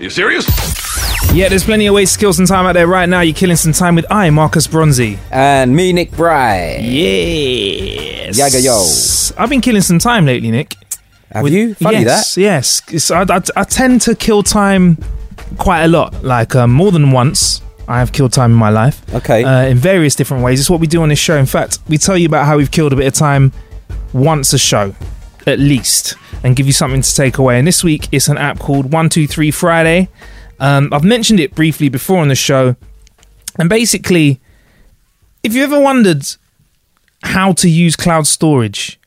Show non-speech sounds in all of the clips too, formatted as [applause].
You serious? Yeah, there's plenty of ways to kill some time out there right now. You're killing some time with I, Marcus Bronzy. And me, Nick Bry. Yes. Yaga yo. I've been killing some time lately, Nick. Have With- you? Funny yes, that. Yes, It's- I, I, I tend to kill time quite a lot, like um, more than once. I have killed time in my life. Okay. Uh, in various different ways. It's what we do on this show. In fact, we tell you about how we've killed a bit of time once a show, at least, and give you something to take away. And this week, it's an app called One Two Three Friday. Um, I've mentioned it briefly before on the show, and basically, if you ever wondered how to use cloud storage,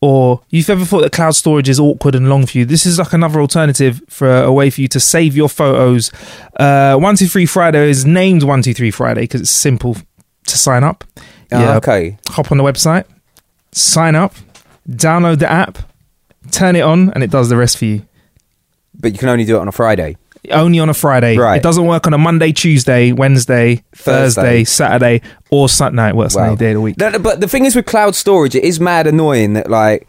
or you've ever thought that cloud storage is awkward and long for you, this is like another alternative for a way for you to save your photos. Uh, One Two Three Friday is named One Two Three Friday because it's simple to sign up. Ah, okay. Hop on the website, sign up, download the app, turn it on, and it does the rest for you. But you can only do it on a Friday. Only on a Friday. Right. It doesn't work on a Monday, Tuesday, Wednesday, Thursday, Thursday. Saturday, or Sunday. Well, Sunday day of the week. No, but the thing is with cloud storage, it is mad annoying that like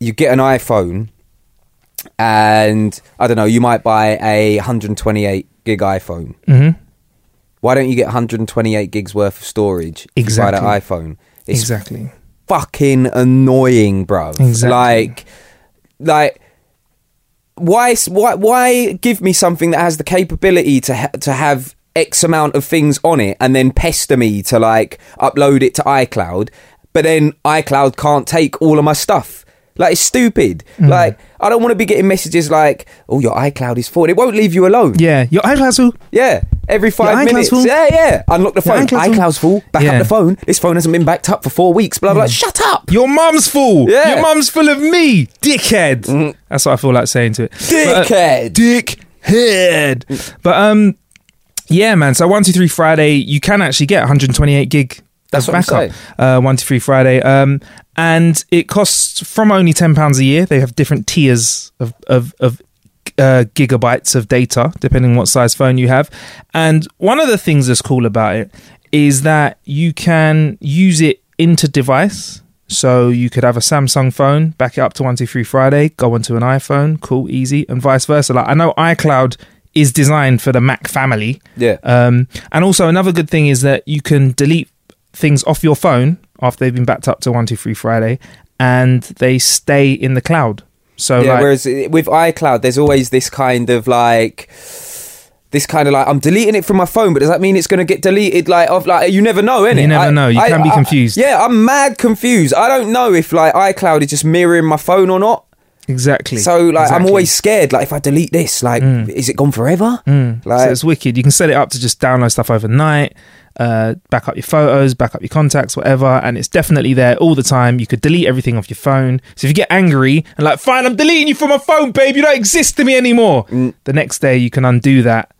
you get an iPhone and I don't know, you might buy a 128 gig iPhone. Mhm. Why don't you get 128 gigs worth of storage? you buy that iPhone. It's exactly. Fucking annoying, bro. Exactly. Like, like. Why, why, why give me something that has the capability to ha- to have X amount of things on it, and then pester me to like upload it to iCloud, but then iCloud can't take all of my stuff. Like it's stupid. Mm. Like I don't want to be getting messages like, "Oh, your iCloud is full." It won't leave you alone. Yeah, your iCloud's full. Yeah, every five iCloud's minutes. full? Yeah, yeah. Unlock the Your phone. iCloud's full? iCloud's full. Back Yeah. up the phone. This phone hasn't been backed up for four weeks. Blah blah. blah. Shut up. Your mum's full. Yeah. Your mum's full of me, dickhead. That's what I feel like saying to it. Dickhead. But, uh, dickhead. But um, yeah, man. So one two three Friday, you can actually get 128 gig. That's of what I'm backup. Uh, one two three Friday. Um, and it costs from only ten pounds a year. They have different tiers of of of uh, gigabytes of data depending on what size phone you have. And one of the things that's cool about it is that you can use it into device. So you could have a Samsung phone, back it up to one two three Friday, go onto an iPhone, cool, easy, and vice versa. Like I know iCloud is designed for the Mac family. Yeah. Um, and also another good thing is that you can delete things off your phone after they've been backed up to one two three Friday, and they stay in the cloud. So yeah. like, whereas with iCloud, there's always this kind of like. This kind of like I'm deleting it from my phone, but does that mean it's going to get deleted? Like, of like you never know, innit? You never I- know. You I- can be I- confused. yeah, I'm mad confused. I don't know if like iCloud is just mirroring my phone or not. Exactly. So like I'm Mm. always scared. Like if I delete this, like is it gone forever? so Like it's wicked. You can set it up to just download stuff overnight, uh, back up your photos, back up your contacts, whatever, and it's definitely there all the time. You could delete everything off your phone. So if you get angry and like, fine, I'm deleting you from my phone, babe. You don't exist to me anymore. Mm. The next day you can undo that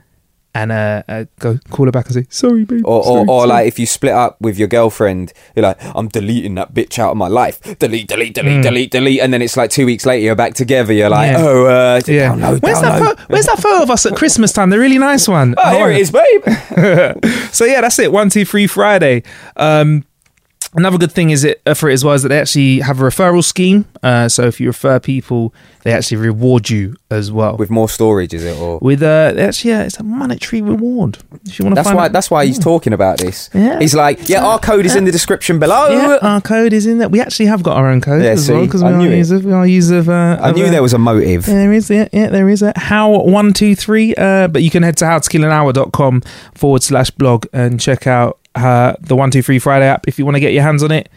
and uh, uh, go call her back and say sorry, babe. or, or, sorry, or sorry." like if you split up with your girlfriend, you're like, I'm deleting that bitch out of my life. Delete, delete, delete, delete, delete, and then it's like two weeks later you're back together. You're like, Mm. Yeah. oh, uh, Yeah. download, where's that? download. Pho- where's that photo of us at [laughs] Christmas time? The really nice one. Oh, here it is, babe. [laughs] so yeah, that's it. One, two, three, Friday. Um, Another good thing is it uh, for it as well is that they actually have a referral scheme. Uh, so if you refer people, they actually reward you as well. With more storage, is it? Or With uh, actually, yeah, it's a monetary reward. If you want to that's why out- that's why he's talking about this. Yeah. He's like, yeah, our code is in the description below. Yeah, our code is in there. We actually have got our own code Yeah, as well see? because we are users. We are users of. Uh, I of, knew there was a motive. Yeah, there is, yeah, yeah, there is a how one two three. Uh, but you can head to howtokillanhour.com forward slash blog and check out uh, the one two three Friday app if you want to get your hands on it.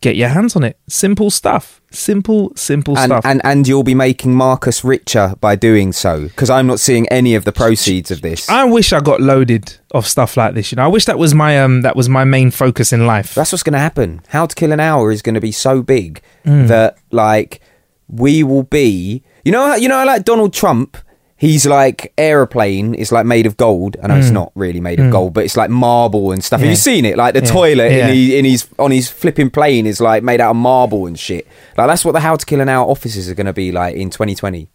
Get your hands on it. Simple stuff. Simple, simple And, stuff. and and you'll be making Marcus richer by doing so because I'm not seeing any of the proceeds of this. I wish I got loaded of stuff like this. You know, I wish that was my um that was my main focus in life. That's what's going to happen. How to Kill an Hour is going to be so big Mm. that like we will be. You know, you know, like Donald Trump. He's like aeroplane is like made of gold. I know it's not really made of gold, but it's like marble and stuff. Have Mm. You seen it? Like the Yeah. toilet Yeah. in, he, in his on his flipping plane is like made out of marble and shit. Like that's what the How to Kill an Hour offices are going to be like in 2020.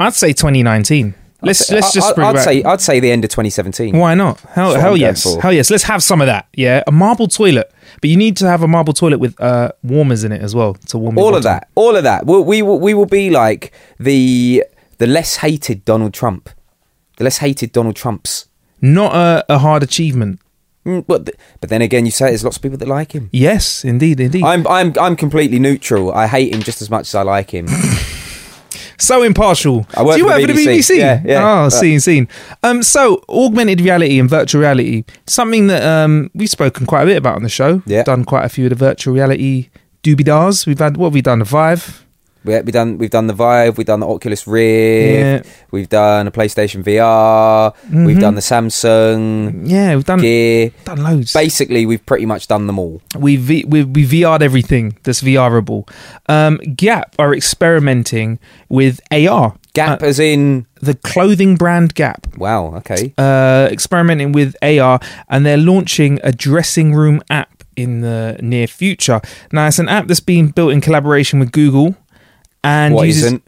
I'd say 2019. Let's let's just I'd back- say I'd say the end of 2017. Why not? Hell, That's hell yes, hell yes. Let's have some of that. Yeah, a marble toilet, but you need to have a marble toilet with uh, warmers in it as well to warm. all of that all of that we'll, we will we will be like the the less hated donald trump the less hated donald trumps Not a, a hard achievement. Mm, but th- but then again you say there's lots of people that like him Yes, indeed, indeed. i'm i'm i'm completely neutral i hate him just as much as i like him [coughs] so impartial. I work Do you for work the for the BBC. Yeah, yeah. Oh, Uh, seen, seen. Um, so augmented reality and virtual reality, something that um we've spoken quite a bit about on the show. Yeah. done quite a few of the virtual reality doobie-dars. We've had what have we done? The Vive. We, we've done we've done the vive we've done the oculus rift Yeah. we've done a playstation vr we've done the samsung Yeah, we've done gear done loads. basically we've pretty much done them all we v- we we VR'd everything that's VRable. Um, Gap are experimenting with AR. gap Uh, as in the clothing brand Gap. wow okay Uh, experimenting with AR, and they're launching a dressing room app in the near future. Now, it's an app that's being built in collaboration with Google, and what uses isn't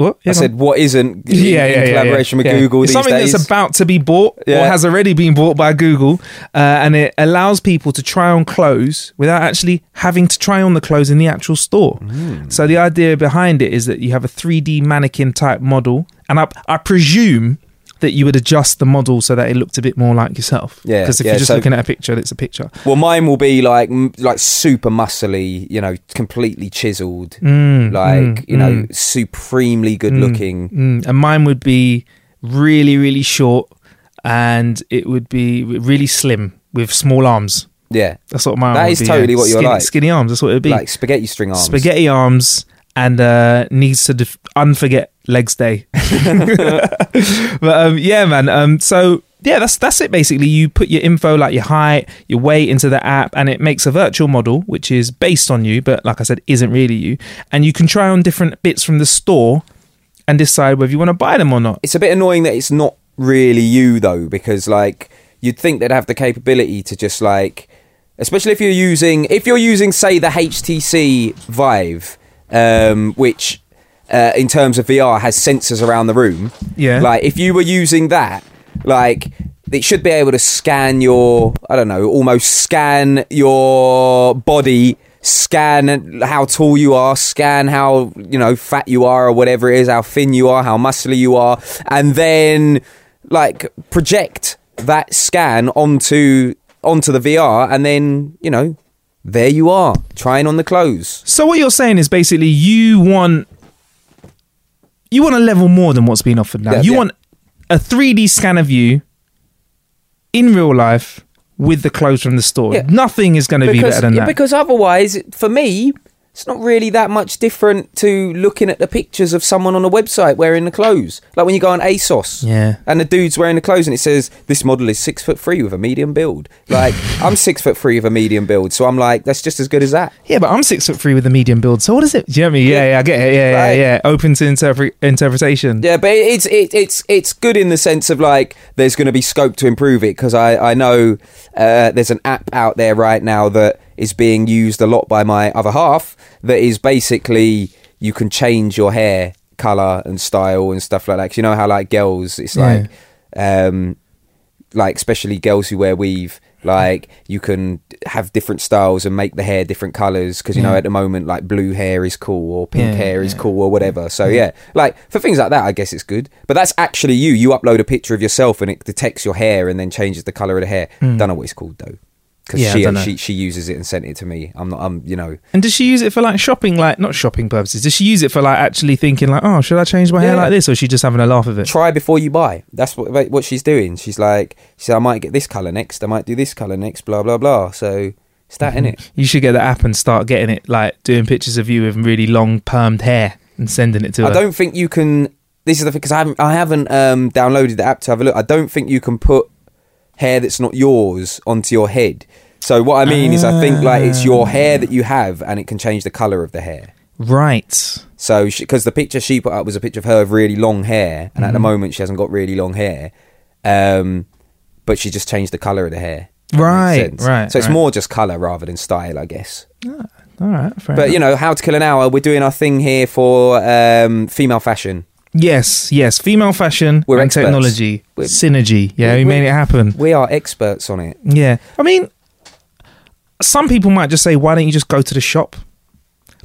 what I Yeah, go said what isn't [laughs] in, yeah, in yeah, yeah, collaboration with. Google It's something days. that's about to be bought or has already been bought by Google, uh, and it allows people to try on clothes without actually having to try on the clothes in the actual store. Hmm. So the idea behind it is that you have a 3D mannequin type model, and I, I presume that you would adjust the model so that it looked a bit more like yourself. Yeah, because if yeah, you're just so- looking at a picture, it's a picture. well, mine will be like like super muscly, you know, completely chiseled, Mm, like mm, you know, mm, supremely good looking. mm. and mine would be really, really short, and it would be really slim with small arms. Yeah, That's what my That is be, totally yeah. what you're skinny, like. Skinny arms. That's what it would be. like spaghetti string arms. Spaghetti arms and uh, needs to def- unforget legs day. [laughs] but um, yeah, man. Um, so yeah, that's that's it. Basically, you put your info like your height, your weight into the app, and it makes a virtual model which is based on you, but like I said, isn't really you. And you can try on different bits from the store and decide whether you want to buy them or not. It's a bit annoying that it's not really you though, because like you'd think they'd have the capability to just like, especially if you're using if you're using say the HTC Vive, um, which uh, in terms of VR has sensors around the room. Yeah. Like if you were using that, like it should be able to scan your I don't know, almost scan your body, scan how tall you are, scan how, you know, fat you are or whatever it is, how thin you are, how muscly you are, and then like project that scan onto onto the VR and then, you know, there you are, trying on the clothes. So what you're saying is basically you want you want a level more than what's being offered now. Yeah, you yeah. want a 3D scan of you in real life with the clothes from the store. Yeah. Nothing is going to be better than that. Because otherwise, for me, it's not really that much different to looking at the pictures of someone on a website wearing the clothes. Like when you go on ASOS, Yeah. and the dude's wearing the clothes, and it says this model is six foot three with a medium build. Like [laughs] I'm six foot three with a medium build, so I'm like, that's just as good as that. yeah, but I'm six foot three with a medium build. So what is it? Do you know what I mean? Yeah, yeah, I get it. Yeah, Right. yeah, yeah. Open to interpre- interpretation. Yeah, but it's it, it's it's good in the sense of like there's going to be scope to improve it because I I know uh, there's an app out there right now that is being used a lot by my other half that is basically you can change your hair color and style and stuff like that. 'Cause you know how like girls, it's Yeah. like um like especially girls who wear weave Like you can have different styles and make the hair different colors because you know at the moment like blue hair is cool or pink Yeah, hair is cool or whatever. So yeah, like for things like that, I guess it's good. But that's actually you. You upload a picture of yourself and it detects your hair and then changes the color of the hair. Don't know what it's called though. Because. Yeah, she, she she uses it and sent it to me. I'm not. I'm you know. And does she use it for like shopping, like not shopping purposes? Does she use it for like actually thinking like, oh, should I change my hair like this, or is she just having a laugh of it? try before you buy. That's what what she's doing. She's like, she said, I might get this color next. I might do this color next. Blah blah blah. So it's that in it. You should get the app and start getting it, like doing pictures of you with really long permed hair and sending it to I her. don't think you can. This is the thing because I haven't I haven't um, downloaded the app to have a look. I don't think you can put hair that's not yours onto your head. So what I mean is, I think like it's your hair that you have, and it can change the color of the hair. Right. So because the picture she put up was a picture of her with really long hair, and at the Mm-hmm. moment she hasn't got really long hair, um, but she just changed the color of the hair. If that makes Right, right, So it's right. more just color rather than style, I guess. All right. But enough. you know, how to kill an hour. We're doing our thing here for um, female fashion. Yes, yes. Female fashion We're and experts. technology We're- synergy. Yeah, we made it happen. We are experts on it. Yeah. I mean, some people might just say, why don't you just go to the shop?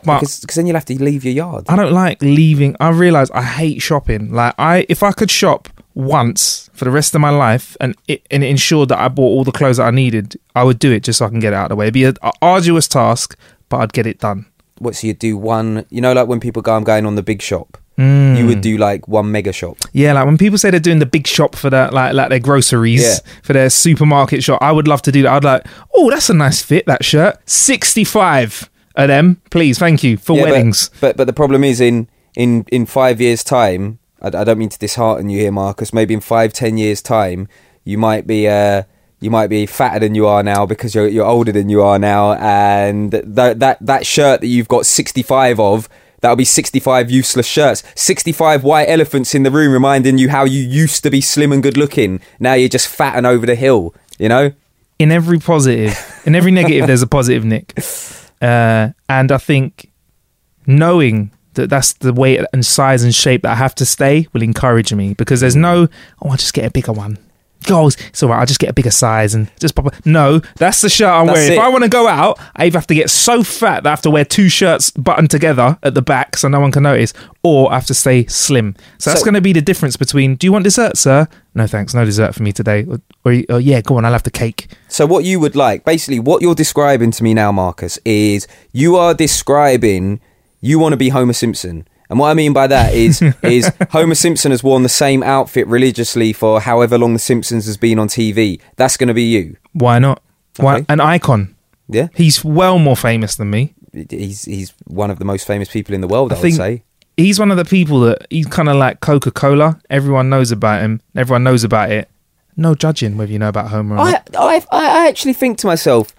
But Because then you'll have to leave your yard. I don't like leaving. I realize I hate shopping. Like I, if I could shop once for the rest of my life and it and it ensured that I bought all the clothes that I needed, I would do it just so I can get it out of the way. It'd be an arduous task, but I'd get it done. What so you do one? You know, like when people go, I'm going on the big shop. Mm. You would do like one mega shop. Yeah, like when people say they're doing the big shop for that, like like their groceries Yeah. for their supermarket shop, I would love to do that. I'd like, oh, that's a nice fit. That shirt, sixty five of them, please, thank you for Yeah, but- weddings. But, but the problem is in in in five years' time. I, I don't mean to dishearten you here, Marcus. Maybe in five, ten years' time, you might be uh, you might be fatter than you are now because you're you're older than you are now, and that that that shirt that you've got sixty five of. That'll be 65 useless shirts. 65 white elephants in the room reminding you how you used to be slim and good looking. Now you're just fat and over the hill, you know? in every positive, in every negative, there's a positive, Nick. Uh, and I think knowing that that's the weight and size and shape that I have to stay will encourage me because there's no, oh, I'll just get a bigger one. Goes, it's all right. I'll just get a bigger size and just pop. it. No, that's the shirt I'm That's wearing. If. I want to go out, I either have to get so fat that I have to wear two shirts buttoned together at the back so no one can notice, or I have to stay slim. So that's So- going to be the difference between. Do you want dessert, sir? No, thanks. No dessert for me today. Or, or, or yeah, go on. I'll have the cake. So what you would like, basically, what you're describing to me now, Marcus, is you are describing you want to be Homer Simpson, and what I mean by that is [laughs] is Homer Simpson has worn the same outfit religiously for however long The Simpsons has been on TV. That's going to be you. Why not? Why an icon? Yeah, He's well more famous than me. he's he's one of the most famous people in the world. I, I think would say. he's one of the people that he's kind of like Coca Cola. Everyone knows about him. Everyone knows about it. No judging whether you know about Homer or I, not. I I actually think to myself,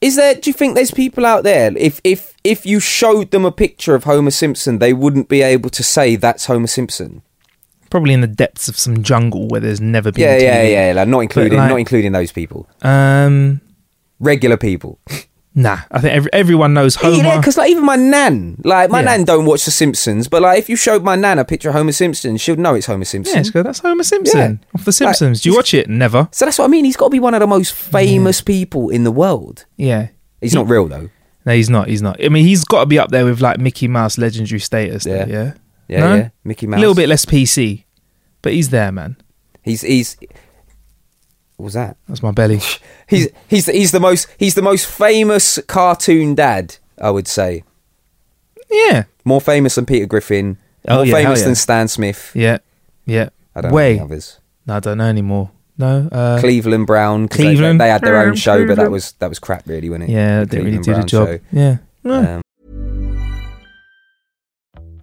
is there? Do you think there's people out there? If if if you showed them a picture of Homer Simpson, they wouldn't be able to say that's Homer Simpson. Probably in the depths of some jungle where there's never been. Yeah, yeah, yeah. Like not including like- not including those people, Um, regular people. [laughs] nah. I think every, everyone knows Homer. Yeah, because like even my nan, like my Yeah. nan don't watch The Simpsons, but like if you showed my nan a picture of Homer Simpson, she'd know it's Homer Simpson. yeah, that's Homer Simpson off The Simpsons. Do you watch it? Never. So that's what I mean. He's got to be one of the most famous people in the world. Yeah. He's not real though. No, he's not. He's not. I mean, he's got to be up there with like Mickey Mouse legendary status. Yeah. Yeah. Though, yeah. Yeah, No? yeah. Mickey Mouse. A little bit less PC, but he's there, man. He's he's. What was that? That's my belly. [laughs] He's he's he's the most he's the most famous cartoon dad. I would say Yeah. more famous than Peter Griffin. Oh, more yeah, famous yeah. than Stan Smith. Yeah. Yeah. I don't Way. know any others. No, I don't know anymore. No. Uh, Cleveland Brown. they- they- Cleveland. They, had their own show, but that was that was crap, really, wasn't it? yeah, The didn't really Cleveland do the Brown job. Yeah. show. No. Um,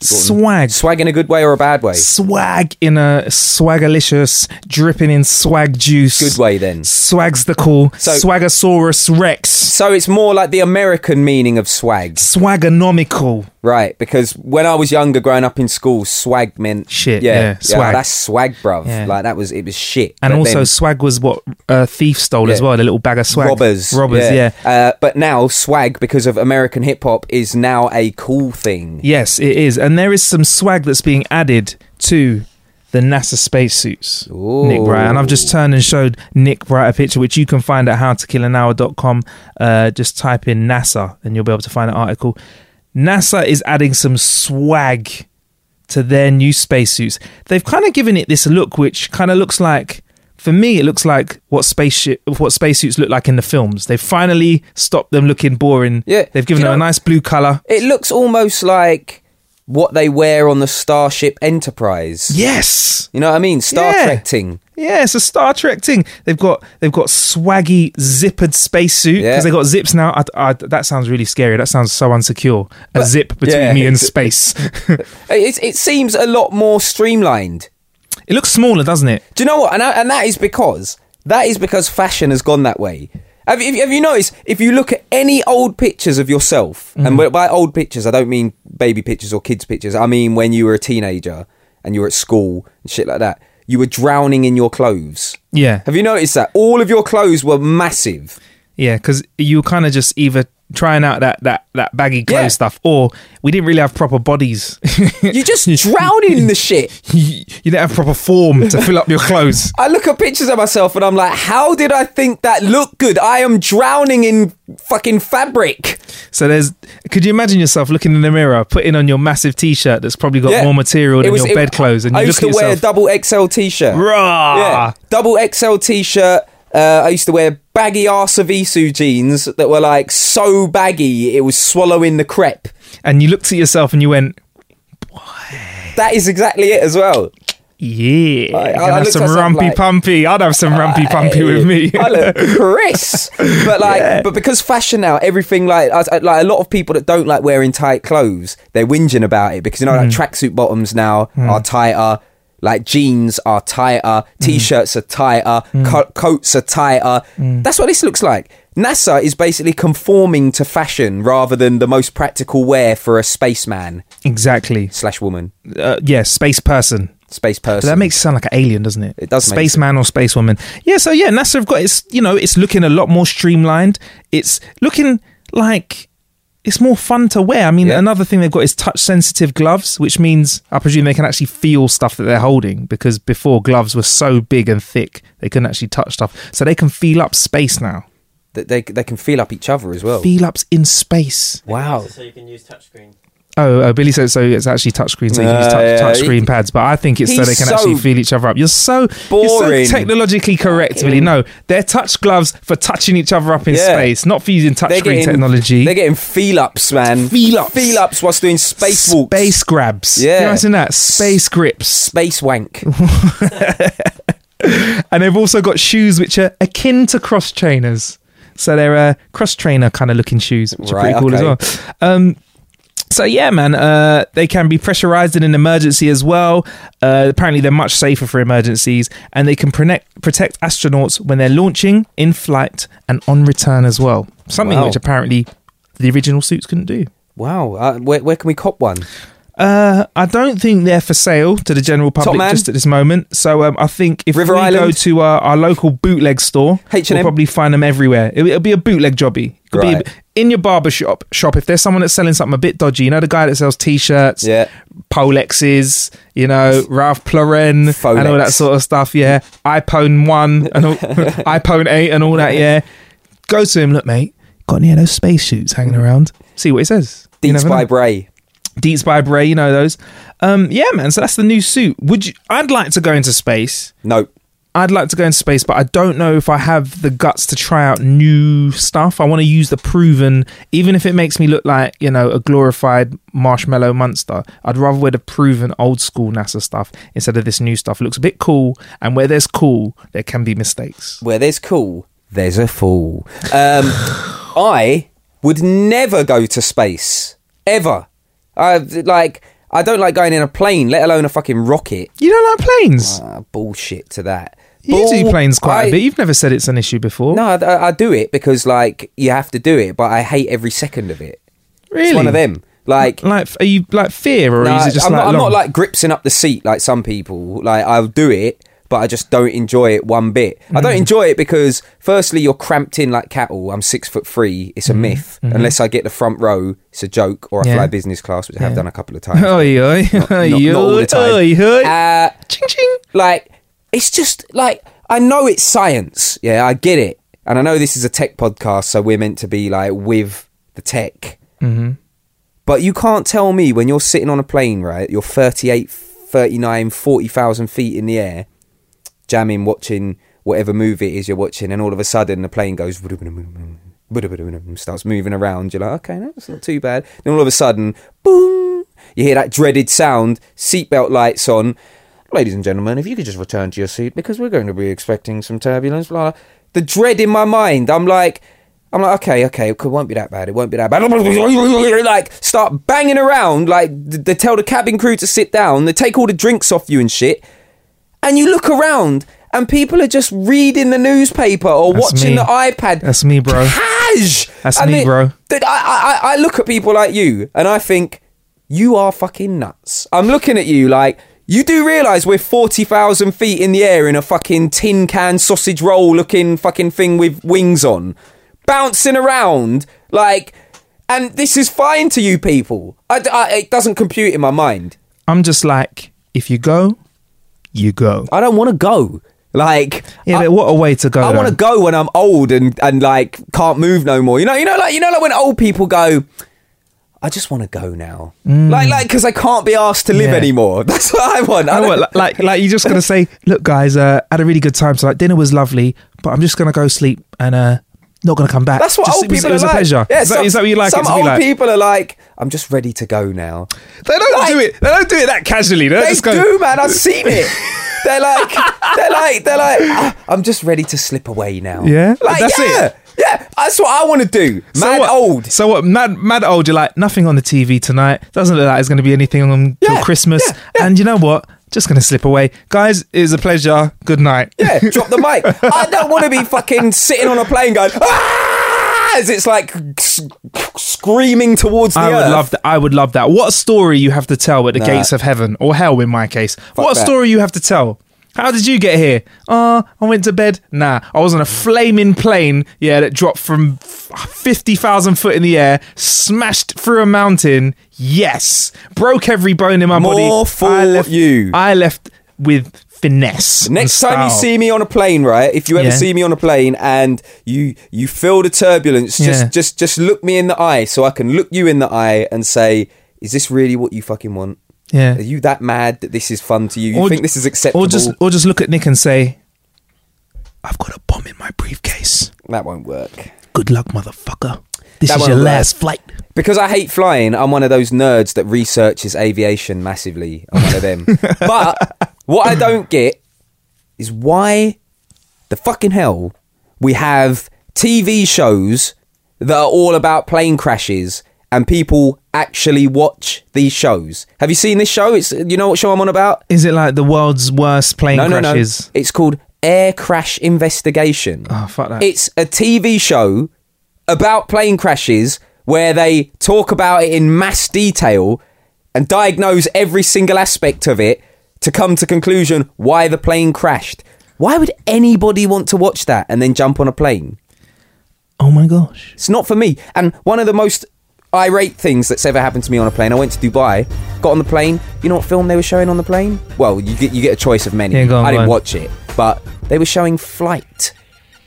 Swag. Swag in a good way or a bad way? Swag in a swagalicious, dripping in swag juice. Good way then. Swag's the cool. So- Swagasaurus Rex. So it's more like the American meaning of swag, Swaganomical. Right? Because when I was younger, growing up in school, swag meant Shit, yeah, swag. that's swag, bruv. Yeah. Like that was it was shit. And But also, then swag was what a thief stole as Yeah. well. The little bag of swag. robbers, Robbers, yeah. Uh, but now swag, because of American hip hop, is now a cool thing. Yes, it is. And there is some swag that's being added to the NASA spacesuits. Nick Bright. And I've just turned and showed Nick Bright a picture, which you can find at howtokillanhour.com. Uh, just type in NASA and you'll be able to find an article. NASA is adding some swag to their new spacesuits. They've kind of given it this look, which kind of looks like. For me, it looks like what spaceship, what spacesuits look like in the films. They've finally stopped them looking boring. Yeah. they've given them a nice blue color. It looks almost like what they wear on the Starship Enterprise. Yes, You know what I mean? Star Yeah. Trek thing. Yeah, it's a Star Trek thing. They've got they've got swaggy zippered spacesuit because Yeah. they got zips now. I, I, that sounds really scary. That sounds so unsecure. A zip between yeah, me and space. [laughs] It, it seems a lot more streamlined. it looks smaller, doesn't it? Do you know what? And, I- and that is because that is because fashion has gone that way. Have you, have you noticed? If you look at any old pictures of yourself, and Mm-hmm. by old pictures, I don't mean baby pictures or kids pictures. I mean when you were a teenager and you were at school and shit like that. You were drowning in your clothes. Yeah, Have you noticed that all of your clothes were massive? yeah. Because you kind of just either trying out that that that baggy clothes Yeah. stuff, or we didn't really have proper bodies. [laughs] You're just [laughs] drowning in the shit. you didn't have proper form to fill up your clothes. [laughs] I look at pictures of myself and I'm like, how did I think that looked good? I am drowning in fucking fabric. So there's. Could you imagine yourself looking in the mirror, putting on your massive t-shirt that's probably got Yeah. more material than was- your bedclothes, and you I look used at to wear a double XL t-shirt. Rah! Yeah, double XL t-shirt. Uh, I used to wear baggy Arsavisu jeans that were like so baggy it was swallowing the crepe. and you looked at yourself and you went, That is exactly it as well. "Yeah, I- I can have some rumpy like- pumpy. I'd have some rumpy pumpy with me." I look [laughs] Chris, but like, but because fashion now, everything like, like a lot of people that don't like wearing tight clothes, they're whinging about it because you know, like Mm. tracksuit bottoms now are tighter. Like jeans are tighter, Mm. t-shirts are tighter, co- coats are tighter. Mm. That's what this looks like. NASA is basically conforming to fashion rather than the most practical wear for a spaceman exactly. slash woman, Uh, yeah, space person. space But person. that makes it sound like an alien, doesn't it? It does Spaceman or spacewoman. Yeah. So yeah, NASA have got it's you know it's looking a lot more streamlined. It's looking like it's more fun to wear. I mean, Yeah. another thing they've got is touch sensitive gloves, which means I presume they can actually feel stuff that they're holding because before gloves were so big and thick they couldn't actually touch stuff. So they can feel up space now. That they they can feel up each other as well. Feel ups in space. Wow. So you can use touchscreen. Oh, uh, Billy said so. It's actually touchscreen, so you can use Uh, touch, yeah, touch he- screen pads. But I think it's so they can so actually feel each other up. You're so you're boring. so technologically correct, Billy. No, they're touch gloves for touching each other up in Yeah. space, not for using touch They're screen technology. They're getting feel ups, man. Feel ups. Feel ups whilst doing space walks. Space grabs. Yeah. Imagine that? Space grips. Space wank. [laughs] And they've also got shoes which are akin to cross trainers. So they're uh, cross trainer kind of looking shoes, which are pretty cool as well. Um, so yeah, man, uh, they can be pressurized in an emergency as well. Uh, apparently, they're much safer for emergencies, and they can protect protect astronauts when they're launching, in flight, and on return as well. Something Wow. which apparently the original suits couldn't do. Wow. Uh, where, where can we cop one? Uh, I don't think they're for sale to the general public just at this moment. So um, I think if River we go to uh, our local bootleg store, H&M? we'll probably find them everywhere. It'll, it'll be a bootleg jobby. Right. be in your barber shop, shop, if there's someone that's selling something a bit dodgy, you know, the guy that sells t-shirts, Yeah. Polexes, you know, Ralph Lauren, and all that sort of stuff. Yeah, iPhone one and all, [laughs] iPhone eight and all that. Yeah, go to him. Look, mate, got any of those space suits hanging around? See what he says. Deets by know. Bray. Deets by Bray, you know those. Um, yeah, man. So that's the new suit. Would you? I'd like to go into space. No. I'd like to go into space, but I don't know if I have the guts to try out new stuff. I want to use the proven, even if it makes me look like, you know, a glorified marshmallow monster. I'd rather wear the proven old school NASA stuff instead of this new stuff. It looks a bit cool, and where there's cool, there can be mistakes. Where there's cool, there's a fool. Um, [sighs] I would never go to space ever. I like. I don't like going in a plane, let alone a fucking rocket. You don't like planes? Ah, bullshit to that. You do planes quite I- a bit. You've never said it's an issue before. No, I, I do it because like you have to do it, but I hate every second of it. really. It's one of them. Like, Like, are you like fear, or no, is it just I'm, like not, I'm not like gripsing up the seat like some people. Like I'll do it, but I just don't enjoy it one bit. I Mm. don't enjoy it because firstly you're cramped in like cattle. I'm six foot three. It's a myth. Unless I get the front row, it's a joke. Or I. Yeah. fly business class, which I have done a couple of times. [laughs] Oi, oi, not, oi, not all the time. oi, oi. Uh, Ching ching. like it's just like I know it's science. Yeah, I get it, and I know this is a tech podcast, so we're meant to be like with the tech. Mm-hmm. But you can't tell me when you're sitting on a plane, right? You're 38, 39, 40,000 feet in the air, jamming, watching whatever movie it is you're watching, and all of a sudden the plane goes starts moving around. You're like, okay, that's not too bad. Then all of a sudden, boom! You hear that dreaded sound. Seatbelt lights on. Ladies and gentlemen, if you could just return to your seat because we're going to be expecting some turbulence. Blah. blah. The dread in my mind. I'm like, I'm like, okay, okay, it won't be that bad. It won't be that bad. [laughs] Like, start banging around. Like, they tell the cabin crew to sit down. They take all the drinks off you and shit. And you look around, and people are just reading the newspaper or That's watching me. the iPad. That's me, bro. Cash. That's And me, it- bro. I, I, I look at people like you, and I think you are fucking nuts. I'm looking at you like. You do realise we're 40,000 feet in the air in a fucking tin can sausage roll looking fucking thing with wings on. Bouncing around like. And this is fine to you people. I, I- it doesn't compute in my mind. I'm just like, if you go, you go. I don't want to go. Like. Yeah, I, but what a way to go. I want to go when I'm old and, and like can't move no more. You know, you know, like you know, like when old people go, I just want to go now. Like, like because I can't be asked to live Mm. Yeah. anymore. [laughs] That's what I want. I what, like, like you're just gonna say, look, guys, uh, had a really good time. So like, dinner was lovely, but I'm just gonna go sleep and uh, not gonna come back. That's what Just- old people was are a like. pleasure. Yeah, is, that, some- is that what you like Some it to be old like? people are like, I'm just ready to go now. They don't Like- do it. They don't do it that casually. They, They just go. do, man. I've seen it. [laughs] They're like, they're like, they're like. "Ah, I'm just ready to slip away now. Yeah? like That's yeah, it? Yeah, that's what I want to do. So Mad what- old. So what? Mad, mad old. You're like nothing on the TV tonight. Doesn't look like there's going to be anything on till Christmas. yeah, yeah. And you know what? Just going to slip away, guys. It was a pleasure. Good night. Yeah, [laughs] drop the mic. I don't want to be fucking sitting on a plane going, ah! As it's like screaming towards the I would earth. love that. I would love that. What story you have to tell at the Nah. gates of heaven or hell, in my case? what that. story you have to tell? How did you get here? Uh, I went to bed. Nah, I was on a flaming plane. Yeah, that dropped from fifty thousand foot in the air, smashed through a mountain. Yes, broke every bone in my body. More for I left, you. I left with finesse. Next time you see me on a plane, right? If you ever Yeah. see me on a plane and you you feel the turbulence, just Yeah. just just look me in the eye so I can look you in the eye and say, "Is this really what you fucking want? Yeah, Are you that mad that this is fun to you? You Or think this is acceptable?" or just or just look at Nick and say, "I've got a bomb in my briefcase." that won't work. Good luck, motherfucker. This That is your work. last flight. Because I hate flying, I'm one of those nerds that researches aviation massively. I'm one of them. [laughs] but what I don't get is why the fucking hell we have TV shows that are all about plane crashes and people actually watch these shows. Have you seen this show? It's you know what show I'm on about? Is it like the world's worst plane no, no, crashes? no. It's called Air Crash Investigation. Oh, fuck that. It's a TV show about plane crashes where they talk about it in mass detail and diagnose every single aspect of it to come to conclusion why the plane crashed. Why would anybody want to watch that and then jump on a plane? Oh my gosh. It's not for me. And one of the most irate things that's ever happened to me on a plane. I went to Dubai, got on the plane. You know what film they were showing on the plane? Well, you get you get a choice of many. Yeah, go on, I go didn't on. watch it, but they were showing Flight,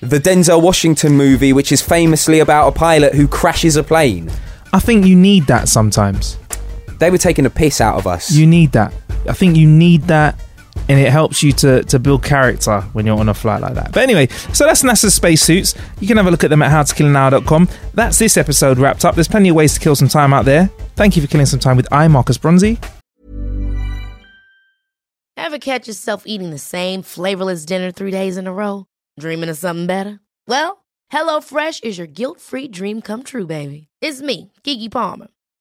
the Denzel Washington movie, which is famously about a pilot who crashes a plane. I think you need that sometimes. They were taking a piss out of us. You need that. I think you need that, and it helps you to, to build character when you're on a flight like that. But anyway, so that's NASA's spacesuits. You can have a look at them at howtokillanhour.com. That's this episode wrapped up. There's plenty of ways to kill some time out there. Thank you for killing some time with I, Marcus Bronzy. Ever catch yourself eating the same flavorless dinner three days in a row? Dreaming of something better? Well, HelloFresh is your guilt free dream come true, baby. It's me, Keke Palmer.